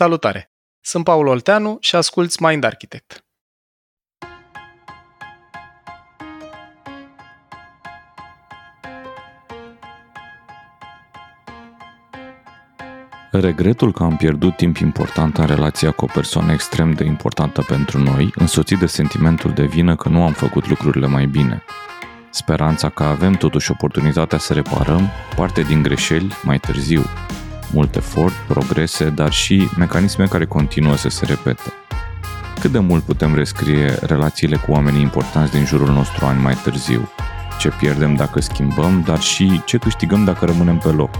Salutare! Sunt Paul Olteanu și asculți Mind Architect. Regretul că am pierdut timp important în relația cu o persoană extrem de importantă pentru noi, însoțit de sentimentul de vină că nu am făcut lucrurile mai bine. Speranța că avem totuși oportunitatea să reparăm parte din greșeli mai târziu. Mult efort, progrese, dar și mecanisme care continuă să se repete. Cât de mult putem rescrie relațiile cu oamenii importanți din jurul nostru ani mai târziu? Ce pierdem dacă schimbăm, dar și ce câștigăm dacă rămânem pe loc?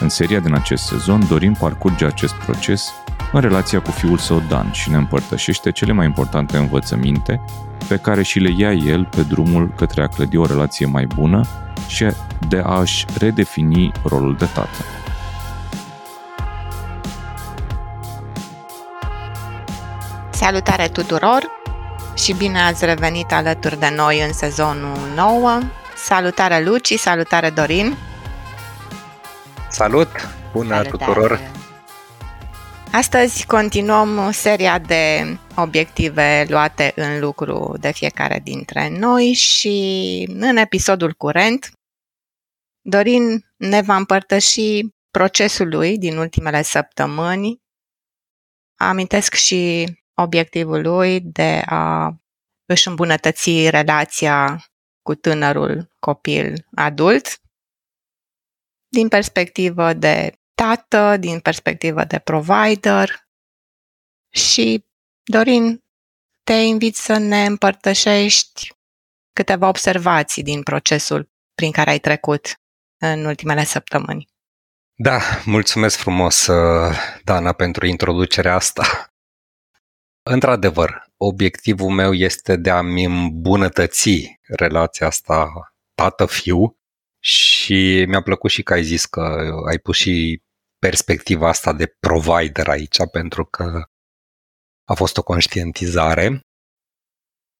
În seria din acest sezon dorim parcurge acest proces în relația cu fiul său Dan și ne împărtășește cele mai importante învățăminte pe care și le ia el pe drumul către a clădi o relație mai bună și de a-și redefini rolul de tată. Salutare tuturor și bine ați revenit alături de noi în sezonul 9. Salutare Luci, salutare Dorin! Salut! Bună Salutare. tuturor! Astăzi continuăm seria de obiective luate în lucru de fiecare dintre noi și în episodul curent Dorin ne va împărtăși procesul lui din ultimele săptămâni. Amintesc și obiectivul lui de a își îmbunătăți relația cu tânărul copil adult din perspectivă de tată, din perspectivă de provider și, Dorin, te invit să ne împărtășești câteva observații din procesul prin care ai trecut în ultimele săptămâni. Da, mulțumesc frumos, uh, Dana, pentru introducerea asta. Într-adevăr, obiectivul meu este de a-mi îmbunătăți relația asta tată-fiu și mi-a plăcut și că ai zis că ai pus și perspectiva asta de provider aici, pentru că a fost o conștientizare.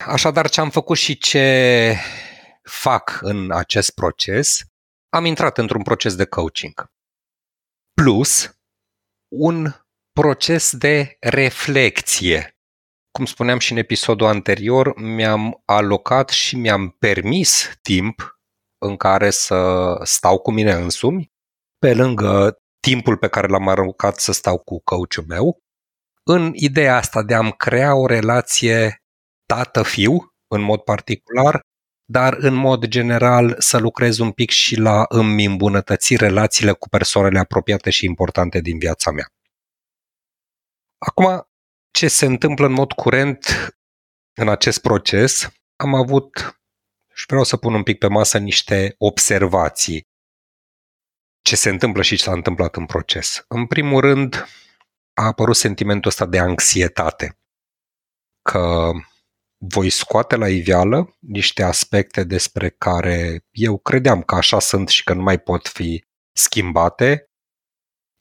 Așadar, ce am făcut și ce fac în acest proces, am intrat într-un proces de coaching. Plus, un proces de reflexie. Cum spuneam și în episodul anterior, mi-am alocat și mi-am permis timp în care să stau cu mine însumi, pe lângă timpul pe care l-am aruncat să stau cu coachul meu, în ideea asta de a-mi crea o relație tată-fiu, în mod particular, dar în mod general să lucrez un pic și la îmi îmbunătăți relațiile cu persoanele apropiate și importante din viața mea. Acum, ce se întâmplă în mod curent în acest proces? Am avut și vreau să pun un pic pe masă niște observații ce se întâmplă și ce s-a întâmplat în proces. În primul rând, a apărut sentimentul ăsta de anxietate, că voi scoate la iveală niște aspecte despre care eu credeam că așa sunt și că nu mai pot fi schimbate.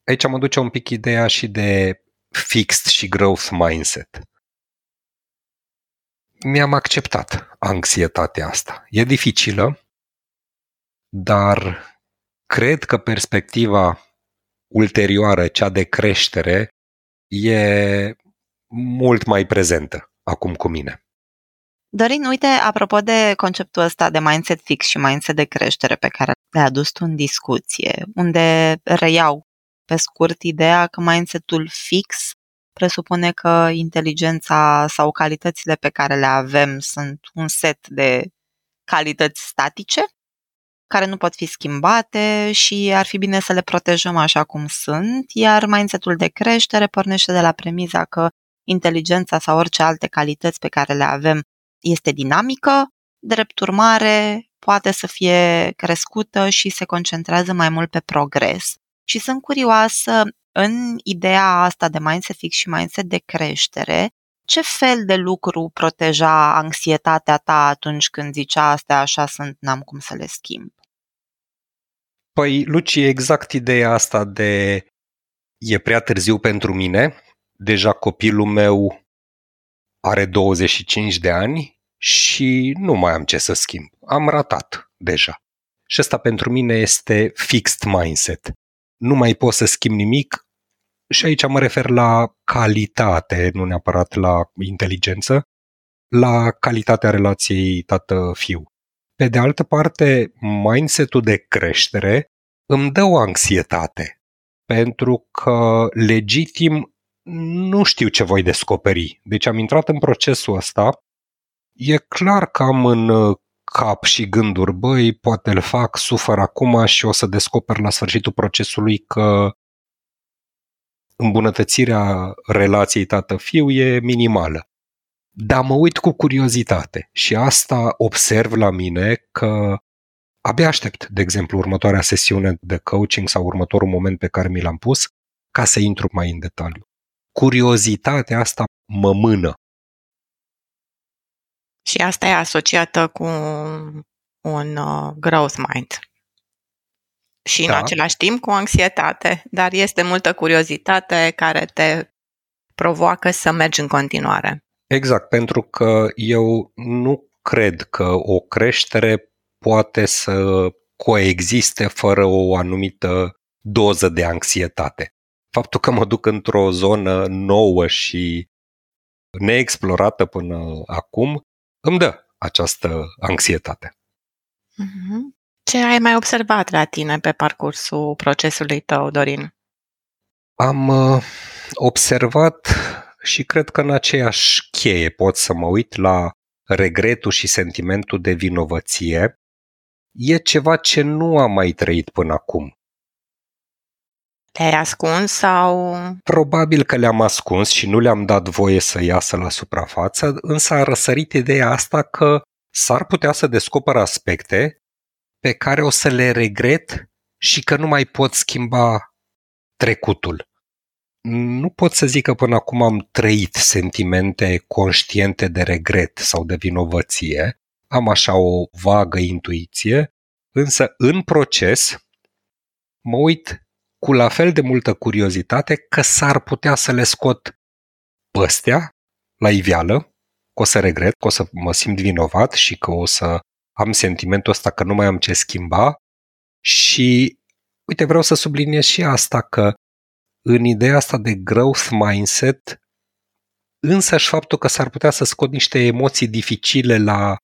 Aici mă duce un pic ideea și de fixed și growth mindset mi-am acceptat anxietatea asta. E dificilă, dar cred că perspectiva ulterioară, cea de creștere, e mult mai prezentă acum cu mine. Dorin, uite, apropo de conceptul ăsta de mindset fix și mindset de creștere pe care le-ai adus tu în discuție, unde reiau pe scurt ideea că mindsetul fix presupune că inteligența sau calitățile pe care le avem sunt un set de calități statice care nu pot fi schimbate și ar fi bine să le protejăm așa cum sunt, iar mindsetul de creștere pornește de la premiza că inteligența sau orice alte calități pe care le avem este dinamică, drept urmare poate să fie crescută și se concentrează mai mult pe progres. Și sunt curioasă în ideea asta de mindset fix și mindset de creștere, ce fel de lucru proteja anxietatea ta atunci când zicea astea așa sunt, n-am cum să le schimb? Păi, Luci, exact ideea asta de e prea târziu pentru mine, deja copilul meu are 25 de ani și nu mai am ce să schimb. Am ratat deja. Și asta pentru mine este fixed mindset nu mai pot să schimb nimic, și aici mă refer la calitate, nu neapărat la inteligență, la calitatea relației tată-fiu. Pe de altă parte, mindset-ul de creștere îmi dă o anxietate, pentru că legitim nu știu ce voi descoperi. Deci am intrat în procesul ăsta, e clar că am în cap și gânduri, băi, poate îl fac, sufăr acum și o să descoper la sfârșitul procesului că îmbunătățirea relației tată-fiu e minimală. Dar mă uit cu curiozitate și asta observ la mine că abia aștept, de exemplu, următoarea sesiune de coaching sau următorul moment pe care mi l-am pus ca să intru mai în detaliu. Curiozitatea asta mă mână. Și asta e asociată cu un uh, growth mind. Și da. în același timp cu anxietate, dar este multă curiozitate care te provoacă să mergi în continuare. Exact, pentru că eu nu cred că o creștere poate să coexiste fără o anumită doză de anxietate. Faptul că mă duc într-o zonă nouă și neexplorată până acum îmi dă această anxietate. Mm-hmm. Ce ai mai observat la tine pe parcursul procesului tău, Dorin? Am uh, observat și cred că în aceeași cheie pot să mă uit la regretul și sentimentul de vinovăție. E ceva ce nu am mai trăit până acum. Le-ai ascuns sau... Probabil că le-am ascuns și nu le-am dat voie să iasă la suprafață, însă a răsărit ideea asta că s-ar putea să descoper aspecte pe care o să le regret și că nu mai pot schimba trecutul. Nu pot să zic că până acum am trăit sentimente conștiente de regret sau de vinovăție. Am așa o vagă intuiție, însă în proces mă uit cu la fel de multă curiozitate că s-ar putea să le scot păstea la iveală, că o să regret, că o să mă simt vinovat și că o să am sentimentul ăsta că nu mai am ce schimba și uite, vreau să subliniez și asta că în ideea asta de growth mindset, însăși faptul că s-ar putea să scot niște emoții dificile la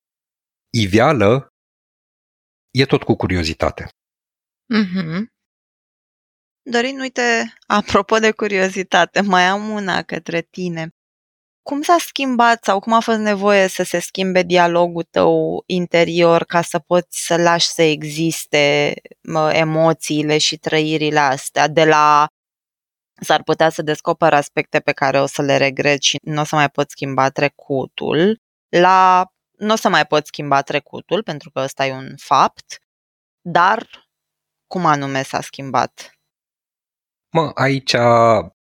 iveală, e tot cu curiozitate. Mm-hmm. Dorin, uite, apropo de curiozitate, mai am una către tine. Cum s-a schimbat sau cum a fost nevoie să se schimbe dialogul tău interior ca să poți să lași să existe emoțiile și trăirile astea de la s-ar putea să descoper aspecte pe care o să le regret și nu o să mai pot schimba trecutul, la nu o să mai pot schimba trecutul pentru că ăsta e un fapt, dar cum anume s-a schimbat? Mă, aici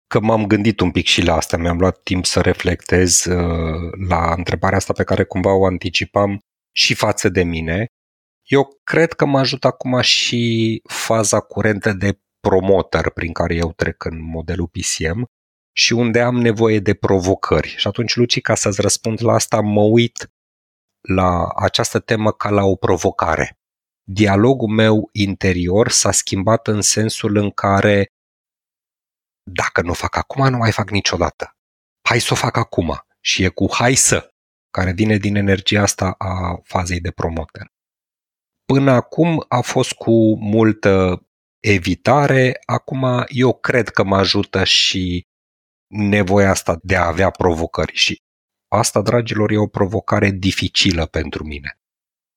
că m-am gândit un pic și la asta, mi-am luat timp să reflectez uh, la întrebarea asta pe care cumva o anticipam și față de mine. Eu cred că mă ajută acum și faza curentă de promoter prin care eu trec în modelul PCM și unde am nevoie de provocări. Și atunci, Luci, ca să-ți răspund la asta, mă uit la această temă ca la o provocare. Dialogul meu interior s-a schimbat în sensul în care dacă nu o fac acum, nu mai fac niciodată. Hai să o fac acum. Și e cu hai să, care vine din energia asta a fazei de promoter. Până acum a fost cu multă evitare, acum eu cred că mă ajută și nevoia asta de a avea provocări și asta, dragilor, e o provocare dificilă pentru mine.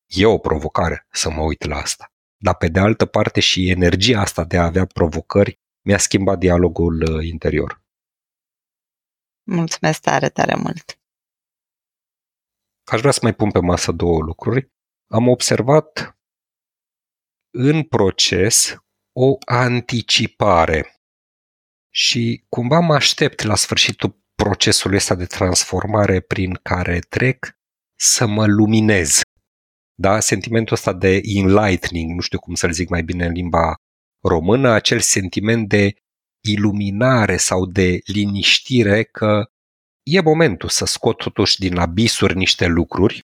E o provocare să mă uit la asta. Dar pe de altă parte și energia asta de a avea provocări mi-a schimbat dialogul uh, interior. Mulțumesc tare, tare mult! Aș vrea să mai pun pe masă două lucruri. Am observat în proces o anticipare și cumva mă aștept la sfârșitul procesului ăsta de transformare prin care trec să mă luminez. Da? Sentimentul ăsta de enlightening, nu știu cum să-l zic mai bine în limba română, acel sentiment de iluminare sau de liniștire că e momentul să scot totuși din abisuri niște lucruri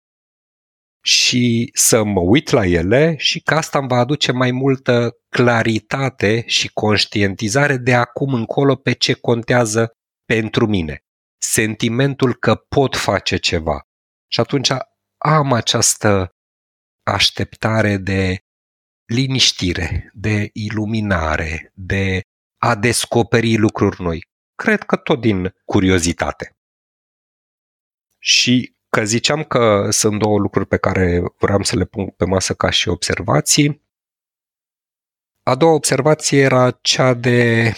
și să mă uit la ele și că asta îmi va aduce mai multă claritate și conștientizare de acum încolo pe ce contează pentru mine. Sentimentul că pot face ceva. Și atunci am această așteptare de liniștire, de iluminare, de a descoperi lucruri noi. Cred că tot din curiozitate. Și că ziceam că sunt două lucruri pe care vreau să le pun pe masă ca și observații. A doua observație era cea de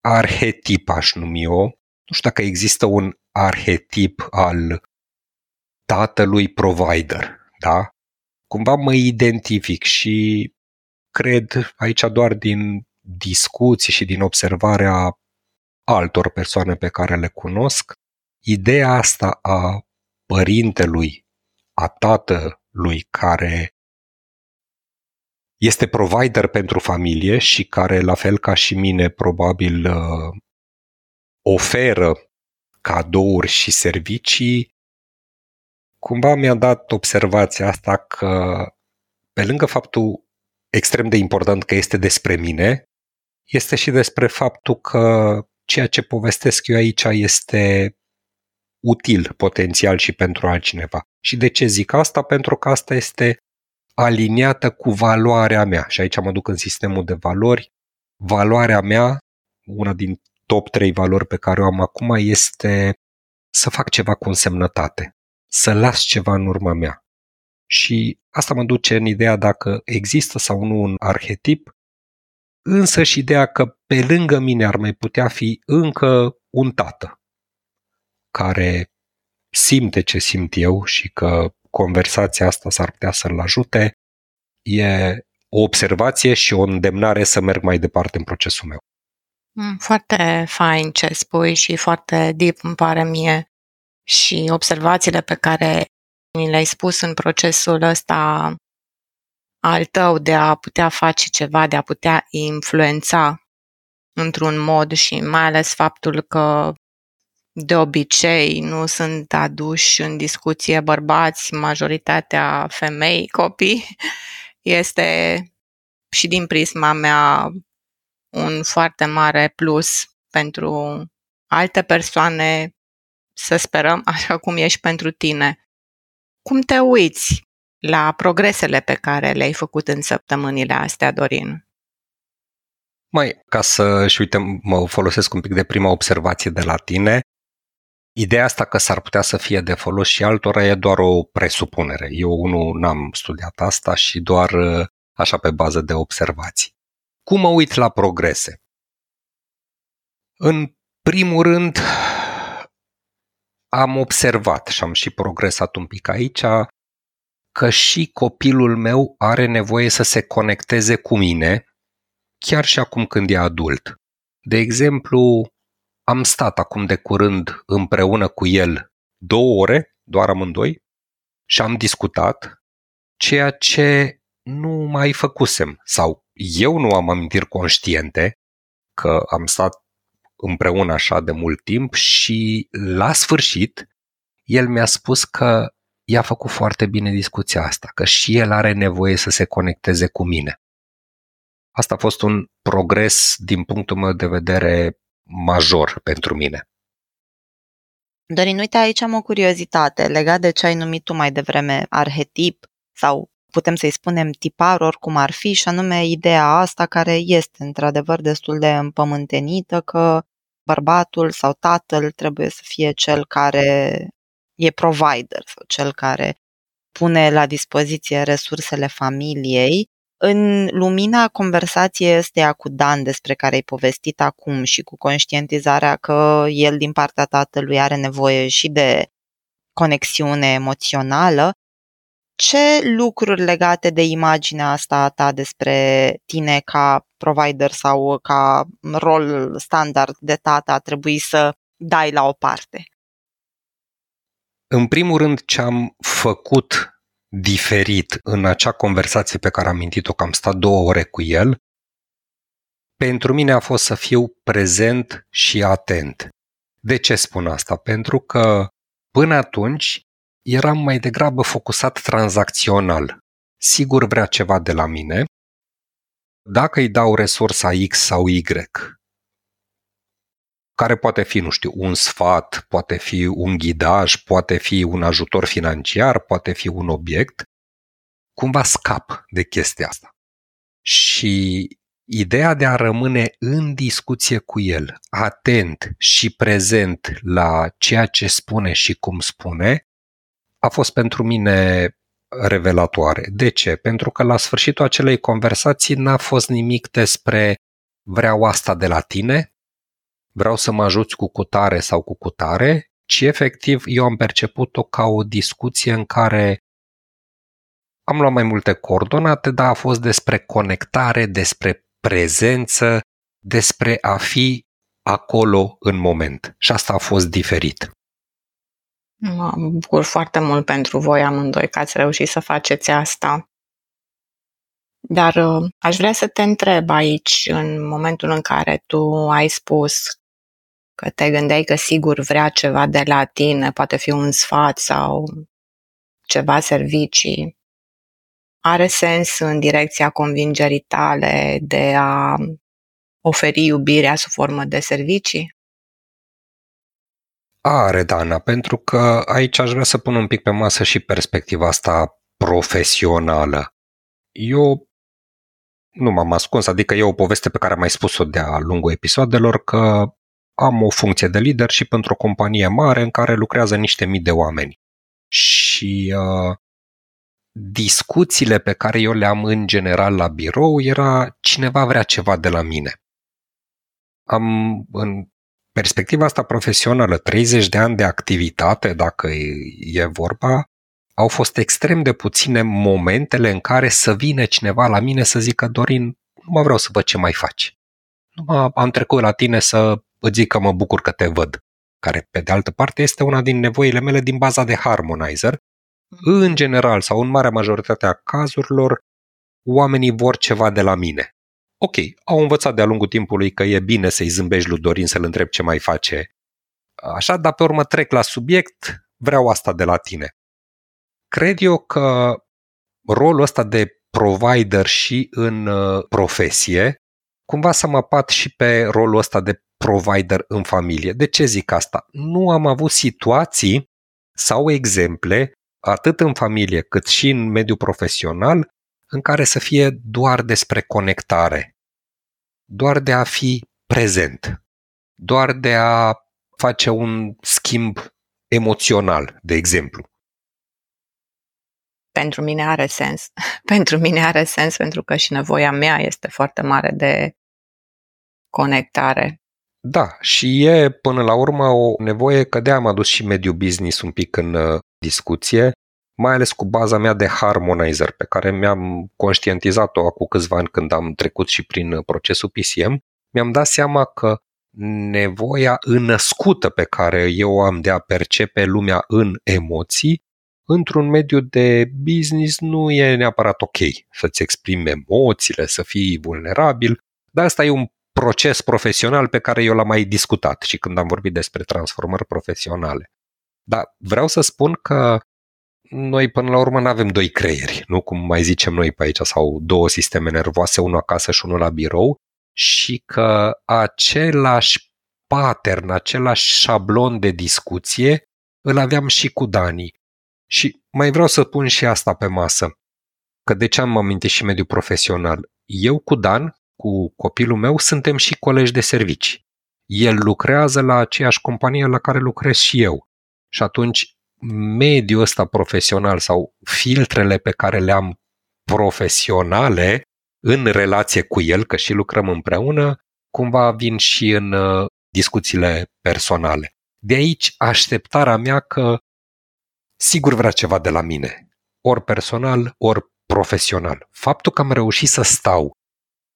arhetip, aș numi eu. Nu știu dacă există un arhetip al tatălui provider, da? Cumva mă identific și cred aici doar din discuții și din observarea altor persoane pe care le cunosc, ideea asta a părintelui, a tatălui care este provider pentru familie și care, la fel ca și mine, probabil uh, oferă cadouri și servicii, cumva mi-a dat observația asta că, pe lângă faptul extrem de important că este despre mine, este și despre faptul că ceea ce povestesc eu aici este util potențial și pentru altcineva. Și de ce zic asta? Pentru că asta este aliniată cu valoarea mea. Și aici mă duc în sistemul de valori. Valoarea mea, una din top 3 valori pe care o am acum, este să fac ceva cu însemnătate, să las ceva în urma mea. Și asta mă duce în ideea dacă există sau nu un arhetip, însă și ideea că pe lângă mine ar mai putea fi încă un tată, care simte ce simt eu și că conversația asta s-ar putea să-l ajute, e o observație și o îndemnare să merg mai departe în procesul meu. Mm, foarte fain ce spui și foarte deep îmi pare mie și observațiile pe care mi le-ai spus în procesul ăsta al tău de a putea face ceva, de a putea influența într-un mod și mai ales faptul că de obicei nu sunt aduși în discuție bărbați, majoritatea femei, copii, este și din prisma mea un foarte mare plus pentru alte persoane, să sperăm, așa cum ești pentru tine. Cum te uiți la progresele pe care le-ai făcut în săptămânile astea, Dorin? Mai, ca să și uite, mă folosesc un pic de prima observație de la tine, Ideea asta că s-ar putea să fie de folos și altora e doar o presupunere. Eu unul n-am studiat asta și doar uh, așa pe bază de observații. Cum mă uit la progrese? În primul rând, am observat și am și progresat un pic aici că și copilul meu are nevoie să se conecteze cu mine, chiar și acum când e adult. De exemplu, am stat acum de curând împreună cu el două ore, doar amândoi, și am discutat ceea ce nu mai făcusem sau eu nu am amintiri conștiente că am stat împreună așa de mult timp și la sfârșit el mi-a spus că i-a făcut foarte bine discuția asta, că și el are nevoie să se conecteze cu mine. Asta a fost un progres din punctul meu de vedere major pentru mine. Dorin, uite, aici am o curiozitate legat de ce ai numit tu mai devreme arhetip sau putem să-i spunem tipar, oricum ar fi, și anume ideea asta care este într-adevăr destul de împământenită că bărbatul sau tatăl trebuie să fie cel care e provider sau cel care pune la dispoziție resursele familiei. În lumina conversației astea cu Dan despre care ai povestit acum și cu conștientizarea că el din partea tatălui are nevoie și de conexiune emoțională, ce lucruri legate de imaginea asta a ta despre tine ca provider sau ca rol standard de tată a trebui să dai la o parte? În primul rând, ce am făcut diferit în acea conversație pe care am mintit-o, că am stat două ore cu el, pentru mine a fost să fiu prezent și atent. De ce spun asta? Pentru că până atunci eram mai degrabă focusat tranzacțional. Sigur vrea ceva de la mine. Dacă îi dau resursa X sau Y, care poate fi, nu știu, un sfat, poate fi un ghidaj, poate fi un ajutor financiar, poate fi un obiect, cumva scap de chestia asta. Și ideea de a rămâne în discuție cu el, atent și prezent la ceea ce spune și cum spune, a fost pentru mine revelatoare. De ce? Pentru că la sfârșitul acelei conversații n-a fost nimic despre vreau asta de la tine, vreau să mă ajuți cu cutare sau cu cutare, ci efectiv eu am perceput-o ca o discuție în care am luat mai multe coordonate, dar a fost despre conectare, despre prezență, despre a fi acolo în moment. Și asta a fost diferit. Mă bucur foarte mult pentru voi amândoi că ați reușit să faceți asta. Dar uh, aș vrea să te întreb aici, în momentul în care tu ai spus că te gândeai că sigur vrea ceva de la tine, poate fi un sfat sau ceva servicii, are sens în direcția convingerii tale de a oferi iubirea sub formă de servicii? Are, Dana, pentru că aici aș vrea să pun un pic pe masă și perspectiva asta profesională. Eu nu m-am ascuns, adică e o poveste pe care am mai spus-o de-a lungul episoadelor, că am o funcție de leadership într-o companie mare în care lucrează niște mii de oameni. Și uh, discuțiile pe care eu le am în general la birou era cineva vrea ceva de la mine. Am în perspectiva asta profesională, 30 de ani de activitate, dacă e vorba, au fost extrem de puține momentele în care să vină cineva la mine să zică Dorin, nu mă vreau să văd ce mai faci. Nu mă, am trecut la tine să îți zic că mă bucur că te văd, care pe de altă parte este una din nevoile mele din baza de Harmonizer. În general sau în marea majoritate a cazurilor, oamenii vor ceva de la mine. Ok, au învățat de-a lungul timpului că e bine să-i zâmbești lui Dorin să-l întreb ce mai face. Așa, dar pe urmă trec la subiect, vreau asta de la tine. Cred eu că rolul ăsta de provider și în uh, profesie cumva s-a mapat și pe rolul ăsta de provider în familie. De ce zic asta? Nu am avut situații sau exemple, atât în familie cât și în mediul profesional, în care să fie doar despre conectare, doar de a fi prezent, doar de a face un schimb emoțional, de exemplu. Pentru mine are sens. Pentru mine are sens pentru că și nevoia mea este foarte mare de conectare. Da, și e până la urmă o nevoie că de am adus și mediul business un pic în uh, discuție, mai ales cu baza mea de harmonizer, pe care mi-am conștientizat-o acum câțiva ani când am trecut și prin uh, procesul PCM, mi-am dat seama că nevoia înăscută pe care eu am de a percepe lumea în emoții, într-un mediu de business nu e neapărat ok să-ți exprimi emoțiile, să fii vulnerabil, dar asta e un proces profesional pe care eu l-am mai discutat și când am vorbit despre transformări profesionale. Dar vreau să spun că noi până la urmă nu avem doi creieri, nu cum mai zicem noi pe aici, sau două sisteme nervoase, unul acasă și unul la birou, și că același pattern, același șablon de discuție îl aveam și cu Dani. Și mai vreau să pun și asta pe masă, că de ce am amintit și mediul profesional. Eu cu Dan, cu copilul meu, suntem și colegi de servici. El lucrează la aceeași companie la care lucrez și eu. Și atunci mediul ăsta profesional sau filtrele pe care le am profesionale în relație cu el, că și lucrăm împreună, cumva vin și în uh, discuțiile personale. De aici așteptarea mea că sigur vrea ceva de la mine, ori personal, ori profesional. Faptul că am reușit să stau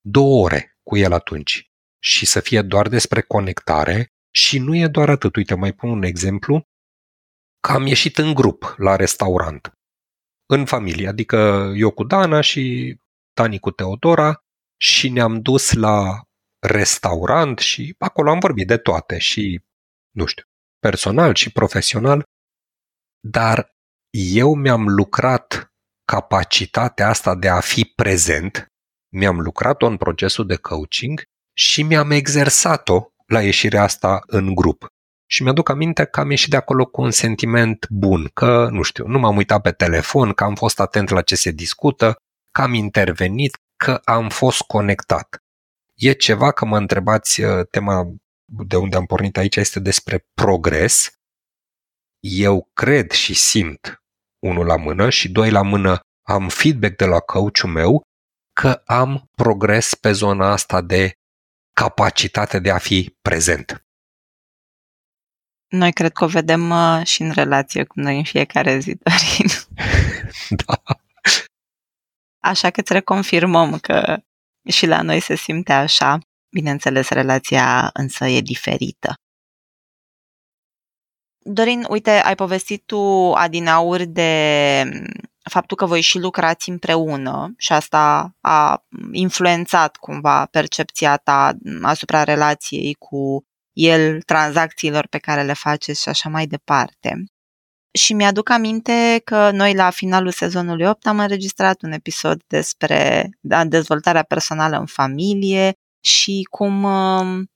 două ore cu el atunci și să fie doar despre conectare și nu e doar atât. Uite, mai pun un exemplu că am ieșit în grup la restaurant, în familie, adică eu cu Dana și Dani cu Teodora și ne-am dus la restaurant și acolo am vorbit de toate și, nu știu, personal și profesional, dar eu mi-am lucrat capacitatea asta de a fi prezent, mi-am lucrat-o în procesul de coaching și mi-am exersat-o la ieșirea asta în grup. Și mi-aduc aminte că am ieșit de acolo cu un sentiment bun, că, nu știu, nu m-am uitat pe telefon, că am fost atent la ce se discută, că am intervenit, că am fost conectat. E ceva că mă întrebați, uh, tema de unde am pornit aici este despre progres. Eu cred și simt, unul la mână și doi la mână, am feedback de la coachul meu că am progres pe zona asta de capacitate de a fi prezent. Noi cred că o vedem uh, și în relație cu noi în fiecare zi, Dorin. da. Așa că îți reconfirmăm că și la noi se simte așa. Bineînțeles, relația însă e diferită. Dorin, uite, ai povestit tu adinauri de faptul că voi și lucrați împreună și asta a influențat cumva percepția ta asupra relației cu el, tranzacțiilor pe care le faceți și așa mai departe. Și mi-aduc aminte că noi la finalul sezonului 8 am înregistrat un episod despre da, dezvoltarea personală în familie și cum um,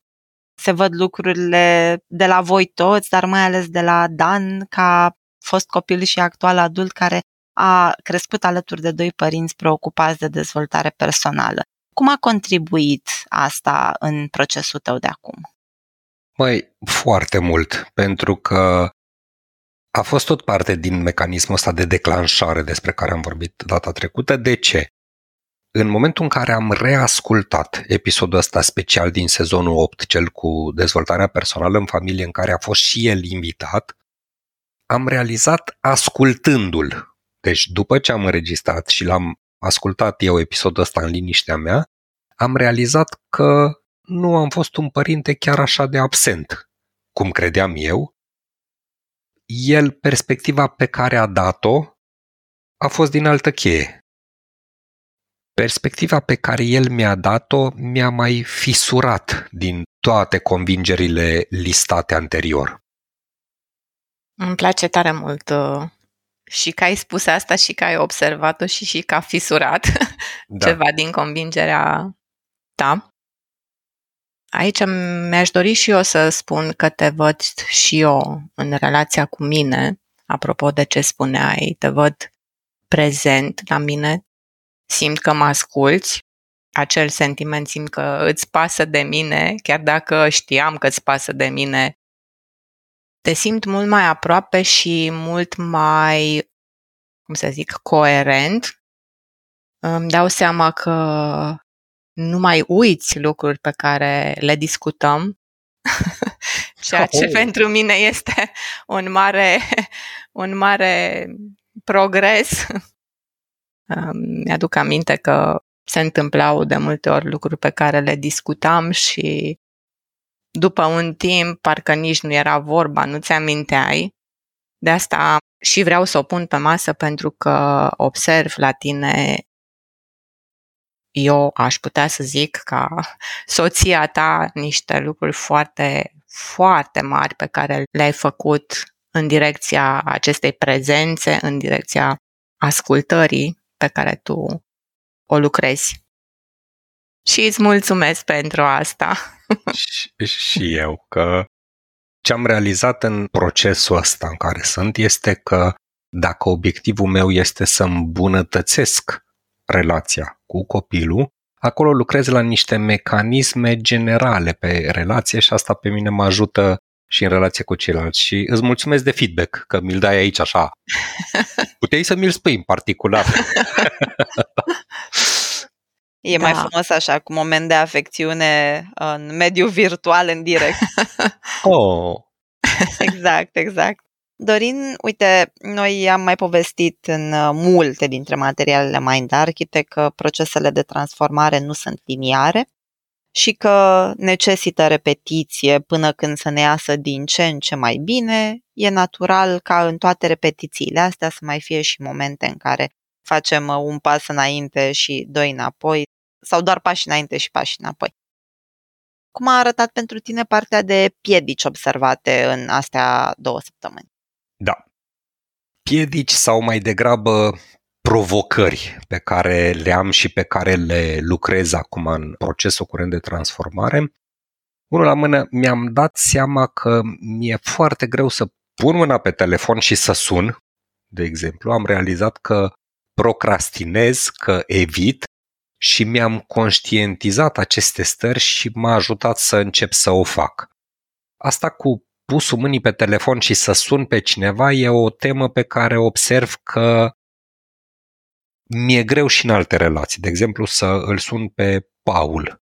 se văd lucrurile de la voi toți, dar mai ales de la Dan, ca fost copil și actual adult care a crescut alături de doi părinți preocupați de dezvoltare personală. Cum a contribuit asta în procesul tău de acum? Măi, foarte mult, pentru că a fost tot parte din mecanismul ăsta de declanșare despre care am vorbit data trecută. De ce? În momentul în care am reascultat episodul ăsta special din sezonul 8, cel cu dezvoltarea personală în familie, în care a fost și el invitat, am realizat ascultându-l. Deci după ce am înregistrat și l-am ascultat eu episodul ăsta în liniștea mea, am realizat că nu am fost un părinte chiar așa de absent, cum credeam eu. El, perspectiva pe care a dat-o, a fost din altă cheie. Perspectiva pe care el mi-a dat-o mi-a mai fisurat din toate convingerile listate anterior. Îmi place tare mult uh, și că ai spus asta și că ai observat-o și și că a fisurat da. ceva din convingerea ta. Aici mi-aș dori și eu să spun că te văd și eu în relația cu mine, apropo de ce spuneai, te văd prezent la mine, simt că mă asculți, acel sentiment simt că îți pasă de mine, chiar dacă știam că îți pasă de mine, te simt mult mai aproape și mult mai, cum să zic, coerent. Îmi dau seama că nu mai uiți lucruri pe care le discutăm, ceea ce oh. pentru mine este un mare, un mare progres. Mi-aduc aminte că se întâmplau de multe ori lucruri pe care le discutam și după un timp parcă nici nu era vorba, nu ți aminteai. De asta și vreau să o pun pe masă pentru că observ la tine eu aș putea să zic ca soția ta niște lucruri foarte, foarte mari pe care le-ai făcut în direcția acestei prezențe, în direcția ascultării pe care tu o lucrezi. Și îți mulțumesc pentru asta. și, și eu, că ce am realizat în procesul ăsta în care sunt este că dacă obiectivul meu este să îmbunătățesc relația cu copilul, acolo lucrez la niște mecanisme generale pe relație și asta pe mine mă ajută și în relație cu ceilalți. Și îți mulțumesc de feedback, că mi-l dai aici așa. Puteai să mi-l spui în particular. E da. mai frumos așa, cu moment de afecțiune în mediul virtual, în direct. oh. Exact, exact. Dorin, uite, noi am mai povestit în uh, multe dintre materialele Mind Architect că procesele de transformare nu sunt liniare și că necesită repetiție până când să ne iasă din ce în ce mai bine. E natural ca în toate repetițiile astea să mai fie și momente în care facem uh, un pas înainte și doi înapoi sau doar pași înainte și pași înapoi. Cum a arătat pentru tine partea de piedici observate în astea două săptămâni? Da. piedici sau mai degrabă provocări pe care le am și pe care le lucrez acum în procesul curent de transformare. Unul la mână, mi-am dat seama că mi-e foarte greu să pun mâna pe telefon și să sun, de exemplu. Am realizat că procrastinez, că evit și mi-am conștientizat aceste stări și m-a ajutat să încep să o fac. Asta cu pusul mâinii pe telefon și să sun pe cineva e o temă pe care observ că mi-e greu și în alte relații. De exemplu, să îl sun pe Paul.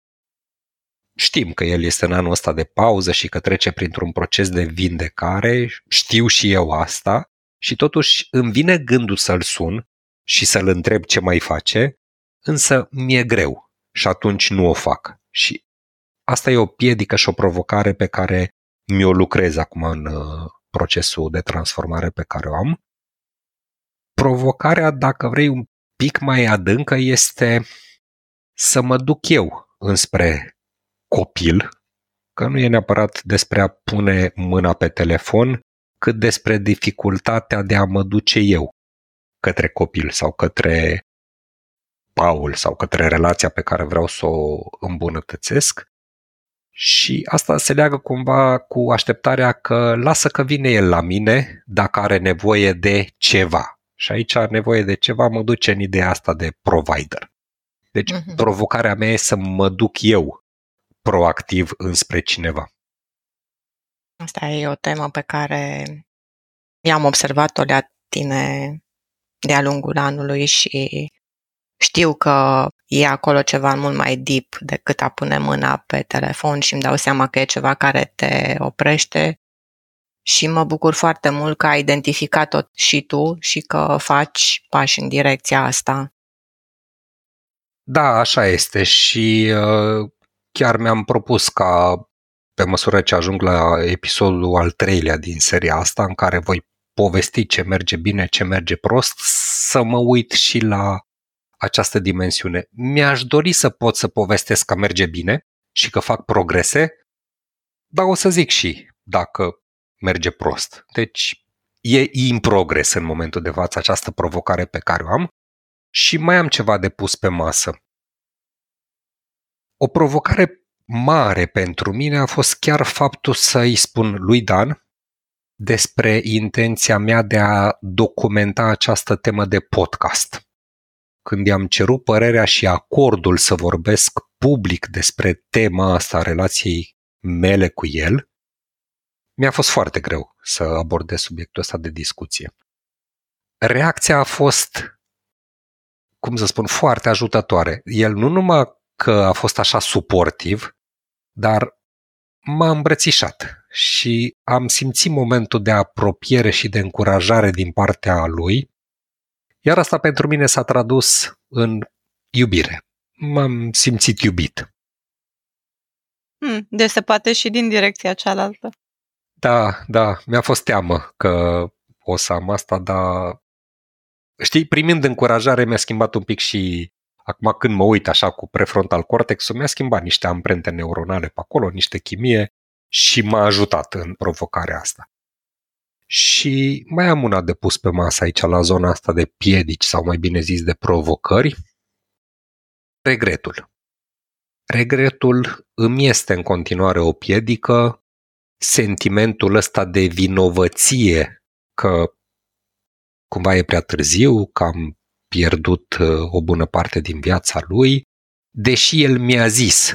Știm că el este în anul ăsta de pauză și că trece printr-un proces de vindecare, știu și eu asta, și totuși îmi vine gândul să-l sun și să-l întreb ce mai face, însă mi-e greu și atunci nu o fac. Și asta e o piedică și o provocare pe care mi-o lucrez acum în uh, procesul de transformare pe care o am. Provocarea, dacă vrei, un pic mai adâncă este să mă duc eu înspre copil, că nu e neapărat despre a pune mâna pe telefon, cât despre dificultatea de a mă duce eu către copil sau către Paul sau către relația pe care vreau să o îmbunătățesc. Și asta se leagă cumva cu așteptarea că lasă că vine el la mine dacă are nevoie de ceva. Și aici are nevoie de ceva, mă duce în ideea asta de provider. Deci uh-huh. provocarea mea e să mă duc eu proactiv înspre cineva. Asta e o temă pe care i-am observat-o la tine de-a lungul anului și știu că e acolo ceva mult mai deep decât a pune mâna pe telefon și îmi dau seama că e ceva care te oprește și mă bucur foarte mult că ai identificat-o și tu și că faci pași în direcția asta. Da, așa este și uh, chiar mi-am propus ca pe măsură ce ajung la episodul al treilea din seria asta, în care voi povesti ce merge bine, ce merge prost, să mă uit și la această dimensiune. Mi-aș dori să pot să povestesc că merge bine și că fac progrese, dar o să zic și dacă merge prost. Deci e in progres în momentul de față această provocare pe care o am și mai am ceva de pus pe masă. O provocare mare pentru mine a fost chiar faptul să-i spun lui Dan despre intenția mea de a documenta această temă de podcast. Când i-am cerut părerea și acordul să vorbesc public despre tema asta a relației mele cu el, mi-a fost foarte greu să abordez subiectul ăsta de discuție. Reacția a fost, cum să spun, foarte ajutătoare. El nu numai că a fost așa suportiv, dar m-a îmbrățișat și am simțit momentul de apropiere și de încurajare din partea lui, iar asta pentru mine s-a tradus în iubire. M-am simțit iubit. Hmm, deci se poate și din direcția cealaltă. Da, da, mi-a fost teamă că o să am asta, dar știi, primind încurajare mi-a schimbat un pic și acum când mă uit așa cu prefrontal cortexul, mi-a schimbat niște amprente neuronale pe acolo, niște chimie și m-a ajutat în provocarea asta. Și mai am una de pus pe masă aici la zona asta de piedici sau mai bine zis de provocări. Regretul. Regretul îmi este în continuare o piedică sentimentul ăsta de vinovăție că cumva e prea târziu, că am pierdut uh, o bună parte din viața lui, deși el mi-a zis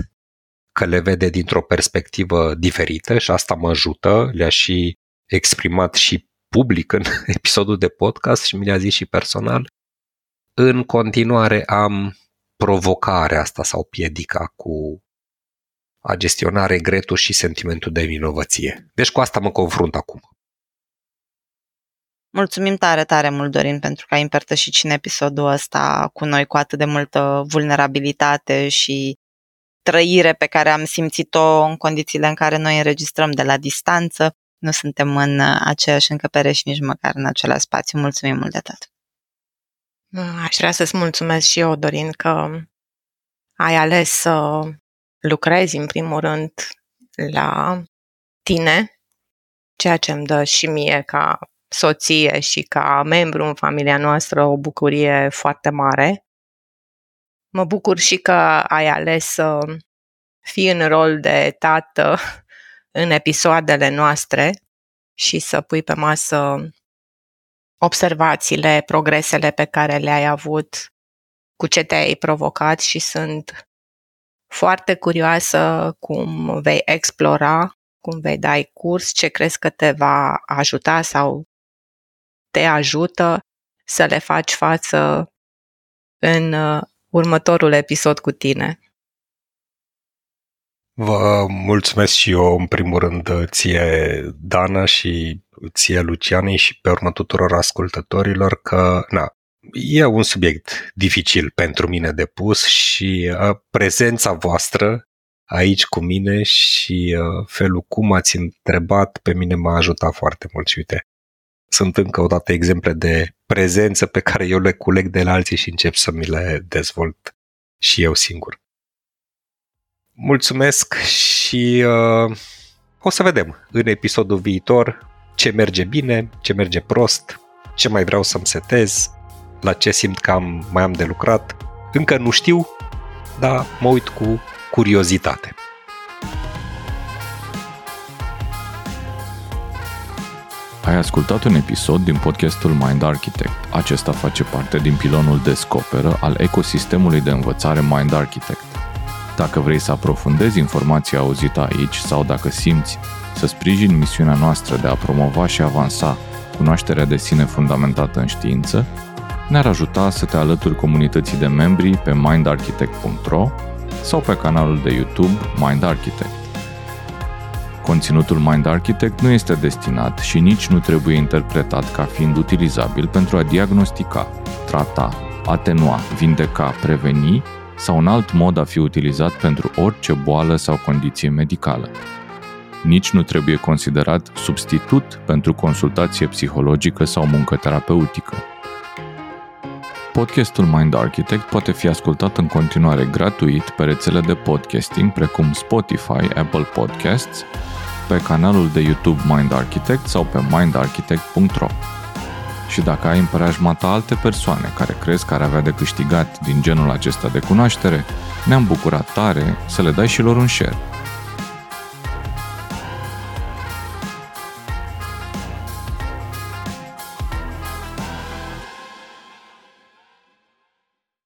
că le vede dintr-o perspectivă diferită și asta mă ajută, le-a și exprimat și public în episodul de podcast și mi le-a zis și personal. În continuare am provocarea asta sau piedica cu a gestiona regretul și sentimentul de vinovăție. Deci cu asta mă confrunt acum. Mulțumim tare, tare mult, Dorin, pentru că ai împărtășit și în episodul ăsta cu noi cu atât de multă vulnerabilitate și trăire pe care am simțit-o în condițiile în care noi înregistrăm de la distanță. Nu suntem în aceeași încăpere și nici măcar în același spațiu. Mulțumim mult de tot! Aș vrea să-ți mulțumesc și eu, Dorin, că ai ales să lucrezi în primul rând la tine, ceea ce îmi dă și mie ca soție și ca membru în familia noastră o bucurie foarte mare. Mă bucur și că ai ales să fii în rol de tată în episoadele noastre și să pui pe masă observațiile, progresele pe care le-ai avut, cu ce te-ai provocat și sunt foarte curioasă cum vei explora, cum vei dai curs, ce crezi că te va ajuta sau te ajută să le faci față în uh, următorul episod cu tine. Vă mulțumesc și eu, în primul rând, ție, Dana, și ție, Lucianei, și pe urmă tuturor ascultătorilor, că, na, e un subiect dificil pentru mine de pus și uh, prezența voastră aici cu mine și uh, felul cum ați întrebat pe mine m-a ajutat foarte mult și uite, sunt încă o dată exemple de prezență pe care eu le culeg de la alții și încep să mi le dezvolt și eu singur. Mulțumesc și uh, o să vedem în episodul viitor ce merge bine, ce merge prost, ce mai vreau să-mi setez, la ce simt că am, mai am de lucrat. Încă nu știu, dar mă uit cu curiozitate. Ai ascultat un episod din podcastul Mind Architect. Acesta face parte din pilonul Descoperă al ecosistemului de învățare Mind Architect. Dacă vrei să aprofundezi informația auzită aici sau dacă simți să sprijini misiunea noastră de a promova și avansa cunoașterea de sine fundamentată în știință, ne-ar ajuta să te alături comunității de membri pe mindarchitect.ro sau pe canalul de YouTube Mind Architect. Conținutul Mind Architect nu este destinat și nici nu trebuie interpretat ca fiind utilizabil pentru a diagnostica, trata, atenua, vindeca, preveni sau un alt mod a fi utilizat pentru orice boală sau condiție medicală. Nici nu trebuie considerat substitut pentru consultație psihologică sau muncă terapeutică. Podcastul Mind Architect poate fi ascultat în continuare gratuit pe rețele de podcasting precum Spotify, Apple Podcasts, pe canalul de YouTube Mind Architect sau pe mindarchitect.ro. Și dacă ai în preajma ta alte persoane care crezi că ar avea de câștigat din genul acesta de cunoaștere, ne-am bucurat tare să le dai și lor un share.